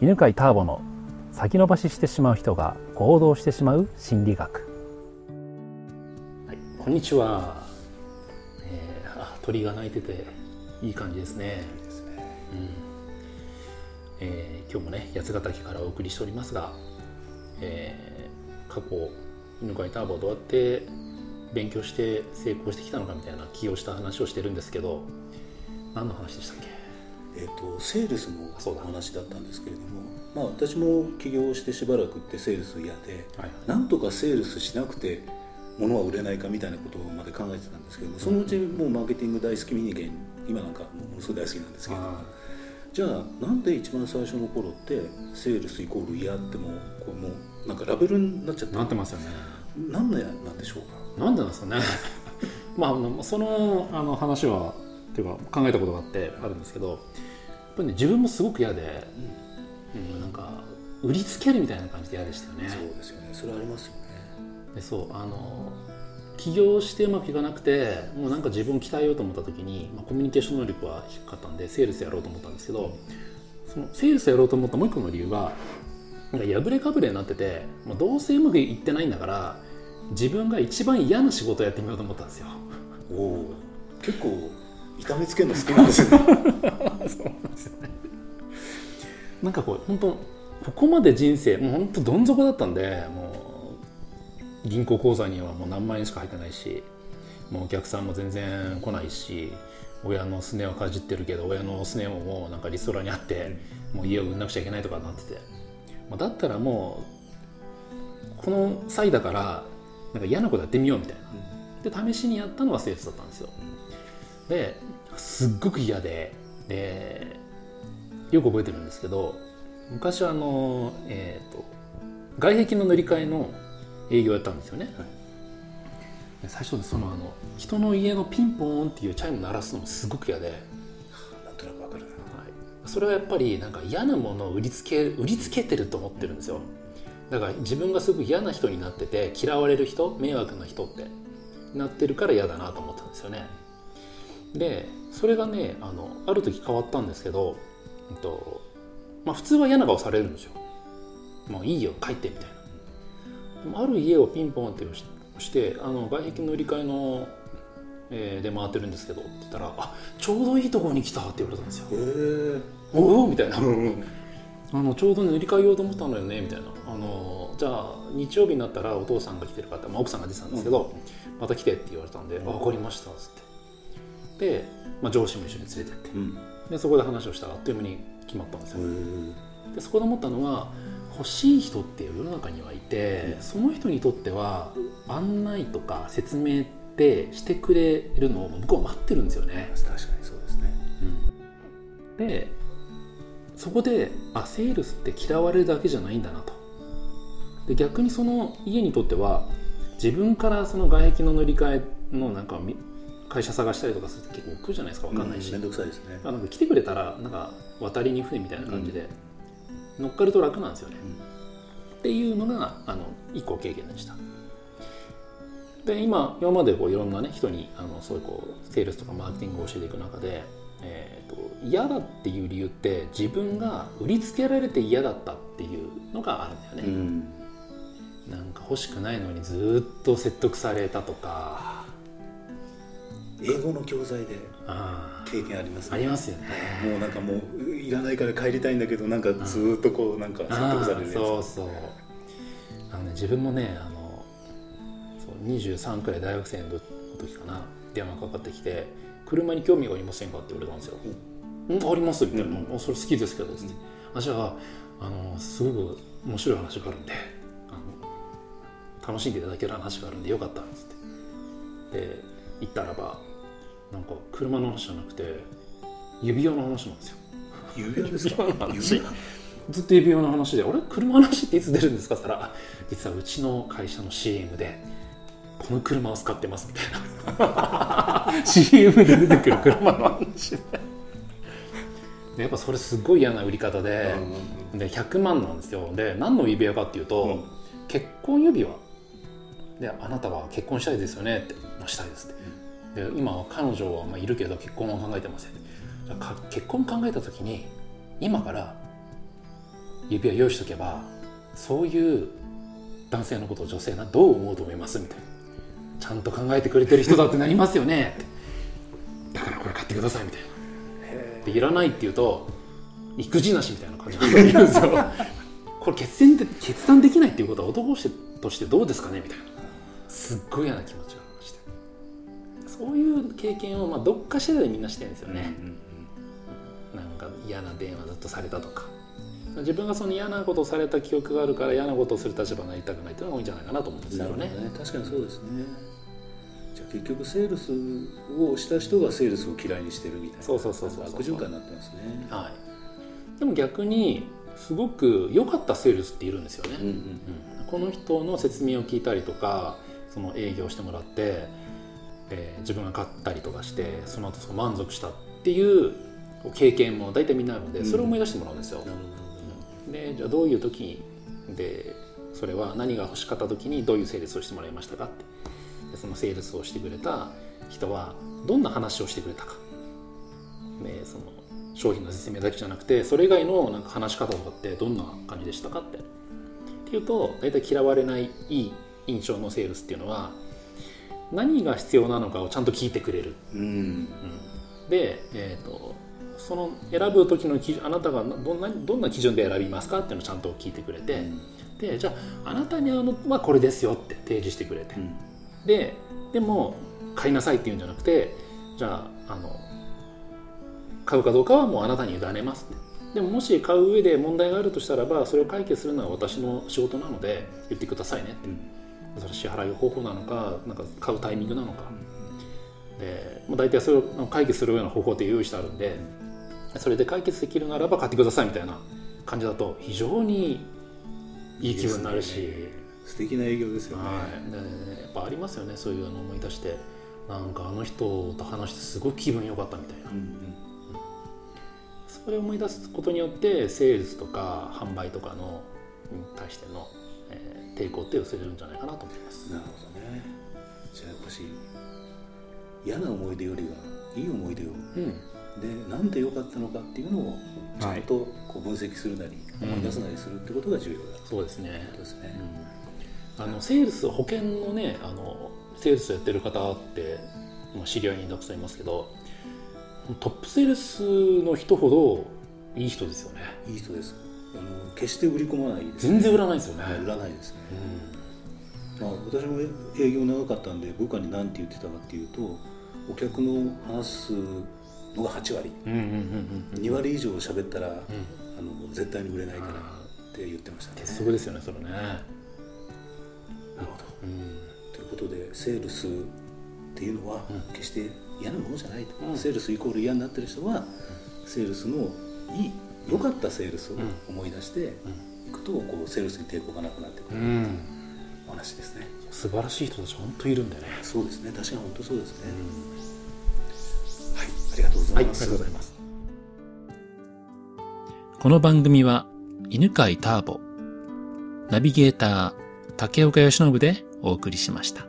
犬飼ターボの先延ばししてしまう人が行動してしまう心理学、はい、こんにちは、えー、あ鳥が鳴いてていい感じですね。うん。えー、今日もね八ヶ岳からお送りしておりますが、えー、過去犬飼ターボどうやって勉強して成功してきたのかみたいな起業した話をしてるんですけど何の話でしたっけ？えーと、セールスの話だったんですけれども、まあ、私も起業してしばらくってセールス嫌で、はい、なんとかセールスしなくて物は売れないかみたいなことまで考えてたんですけどもそのうちもうマーケティング大好き人間今なんかものすごい大好きなんですけどじゃあなんで一番最初の頃ってセールスイコール嫌ってもこうもうなんかラベルになっちゃってなってますよね。なんでなんでしょうか？なんでなんですかね。まあそのあの話はっていうか考えたことがあってあるんですけどやっぱりね自分もすごく嫌で、うん、なんか売りつけるみたいな感じで嫌でしたよね。そうですよね。それありますよね。でそうあの起業してうまくいかなくてもうなんか自分を鍛えようと思った時に、まあ、コミュニケーション能力は低かったんでセールスやろうと思ったんですけどそのセールスやろうと思ったもう一個の理由はなんか破れかぶれになっててもうどうせうまくいってないんだから自分が一番嫌な仕事をやってみようと思ったんですよ。おお結構痛めつけるの好きなんですよね。そうなんですよね。なんかこう本当ここまで人生もう本当どん底だったんでもう銀行口座にはもう何万円しか入ってないしもうお客さんも全然来ないし親のすねをかじってるけど親のすねももうなんかリストラにあってもう家を売んなくちゃいけないとかなってて、まあ、だったらもうこの際だからなんか嫌なことやってみようみたいな。で試しにやったのがセールスだったんですよ。ですっごく嫌ででよく覚えてるんですけど昔はあの、えーと、外壁の塗り替えの営業やったんですよね、はい、最初そのあの人の家のピンポーンっていうチャイム鳴らすのもすごく嫌で。なんとなくわかるな、はい、それはやっぱりなんか嫌なものを売りつけ売りつけてると思ってるんですよ。だから自分がすごく嫌な人になってて嫌われる人迷惑な人ってなってるから嫌だなと思ったんですよねでそれがねあのある時変わったんですけど、えっとまあ、普通は嫌な顔されるんですよ。もういいよ帰ってみたいな。でもある家をピンポンって押してあの外壁の売り替えの、えー、で回ってるんですけどって言ったら「あちょうどいいところに来た」って言われたんですよ。へおおみたいな。あのちょうど塗り替えようと思ったのよねみたいな。あのじゃあ日曜日になったらお父さんが来てる方、まあ、奥さんが出てたんですけど、うん、また来てって言われたんで「うん、分かりました」っつって。で、まあ、上司も一緒に連れてって、うん、でそこで話をしたらあっという間に決まったんですよ。でそこで思ったのは欲しい人って世の中にはいて、うん、その人にとっては案内とか説明ってしてくれるのを僕は待ってるんですよね。確かにそうですね、うん、でそこであセールスって嫌われるだけじゃないんだなと。で逆にその家にとっては自分からその外壁の塗り替えのなんか会社探したりとかすると結構来るじゃないですか分かんないし、面倒、くさいですね。あなんか来てくれたらなんか渡りに船みたいな感じで、乗っかると楽なんですよね、っていうのがあの一個経験でした。で今今までこういろんなね人にあのそういうこうセールスとかマーケティングを教えていく中で、えーと、嫌だっていう理由って自分が売りつけられて嫌だったっていうのがあるんだよね、うん、なんか欲しくないのにずっと説得されたとか英語の教材で経験あります、ね、ありますよね。もうなんかもういらないから帰りたいんだけどなんかずっとこうなんか説得されるやつ。そうそう。あの、ね、自分もねあのそう23くらい大学生の時かな電話かかってきて「車に興味がありませんか?」って言われたんですよ「うん、あります」みたいな「うん、それ好きですけど」つって「あじゃああのすごく面白い話があるんであの楽しんでいただける話があるんでよかった」っつって。で行ったらばなんか車の話じゃなくて指輪の話なんですよ。指輪ですか？ずっと指輪の話で「俺車の話っていつ出るんですか?」って言ったら「実はうちの会社の CM でこの車を使ってます」みたいな。CM で出てくる車の話で。でやっぱそれすごい嫌な売り方で,、で100万なんですよ。で何の指輪かっていうと、うん、結婚指輪。で「あなたは結婚したいですよね」って「したいです」って。で今は彼女はまあいるけど結婚は考えてませんじゃ結婚考えた時に今から指輪用意しとけばそういう男性のことを女性がどう思うと思いますみたいな。ちゃんと考えてくれてる人だってなりますよね。ってだからこれ買ってくださいみたいな。でいらないって言うと育児なしみたいな感じで言うんですよ。これ決断で決断できないっていうことは男としてどうですかねみたいな。すっごい嫌な気持ちがそういう経験をまあどっかしらでみんなしてるんですよね、うんうん、なんか嫌な電話ずっとされたとか。自分がその嫌なことをされた記憶があるから嫌なことをする立場になりたくないっていうのが多いんじゃないかなと思うんですよね、ね、確かにそうですね。じゃあ結局セールスをした人がセールスを嫌いにしてるみたいな。そうそうそうそう。悪循環になってますね。はい。でも逆にすごく良かったセールスっているんですよね、うんうんうん、この人の説明を聞いたりとかその営業してもらって、えー、自分が買ったりとかしてその後その満足したっていう経験も大体みんなあるのでそれを思い出してもらうんですよ、うん、でじゃあどういう時でそれは何が欲しかった時にどういうセールスをしてもらいましたかって。でそのセールスをしてくれた人はどんな話をしてくれたか。でその商品の説明だけじゃなくてそれ以外のなんか話し方とかってどんな感じでしたかって。っていうと大体嫌われないいい印象のセールスっていうのは何が必要なのかをちゃんと聞いてくれる、うん、うん、で、えーと、その選ぶ時のあなたがどんなどんな基準で選びますかっていうのをちゃんと聞いてくれて、うん、でじゃああなたに合うのはこれですよって提示してくれて、うん、ででも買いなさいっていうんじゃなくてじゃああの買うかどうかはもうあなたに委ねますでももし買う上で問題があるとしたらばそれを解決するのは私の仕事なので言ってくださいねって、うん、それ支払い方法なのかなんか買うタイミングなのか、で、まあ、大体それを解決するような方法って用意してあるんでそれで解決できるならば買ってくださいみたいな感じだと非常にいい気分になるし、ね、素敵な営業ですよね、はい、でやっぱありますよねそういうの思い出して。なんかあの人と話してすごく気分良かったみたいな。うんうん。それを思い出すことによってセールスとか販売とかのに対しての、えー、抵抗って薄れるんじゃないかなと思いますなるほどね。じゃあやっぱし嫌な思い出よりはいい思い出を、うん、でなんで良かったのかっていうのをちゃんとこう分析するなり、はい、思い出すなりするってことが重要だ、うん、そうですね。ですね、うん、あのセールス保険のねあのセールスやってる方って知り合いにたくさんいますけどトップセールスの人ほどいい人ですよね。いい人ですあの決して売り込まない、ね、全然売らないですよね、売らないですね、うん、まあ、私も営業長かったんで部下に何て言ってたかっていうとお客の話すのが8割、うんうんうんうん、2割以上喋ったら、うん、あの絶対に売れないからって言ってましたね。鉄則ですよねそれね。なるほど、うん、ということでセールスっていうのは決して嫌なものじゃないと、うん、セールスイコール嫌になってる人は、セールスのいい良かったセールスを思い出していくとこうセールスに抵抗がなくなってくる、お話ですね。素晴らしい人たち本当いるんだよね。そうですね。確かに本当そうですね、はい。ありがとうございます、はい、ありがとうございます。この番組は犬飼ターボナビゲーター竹岡由伸でお送りしました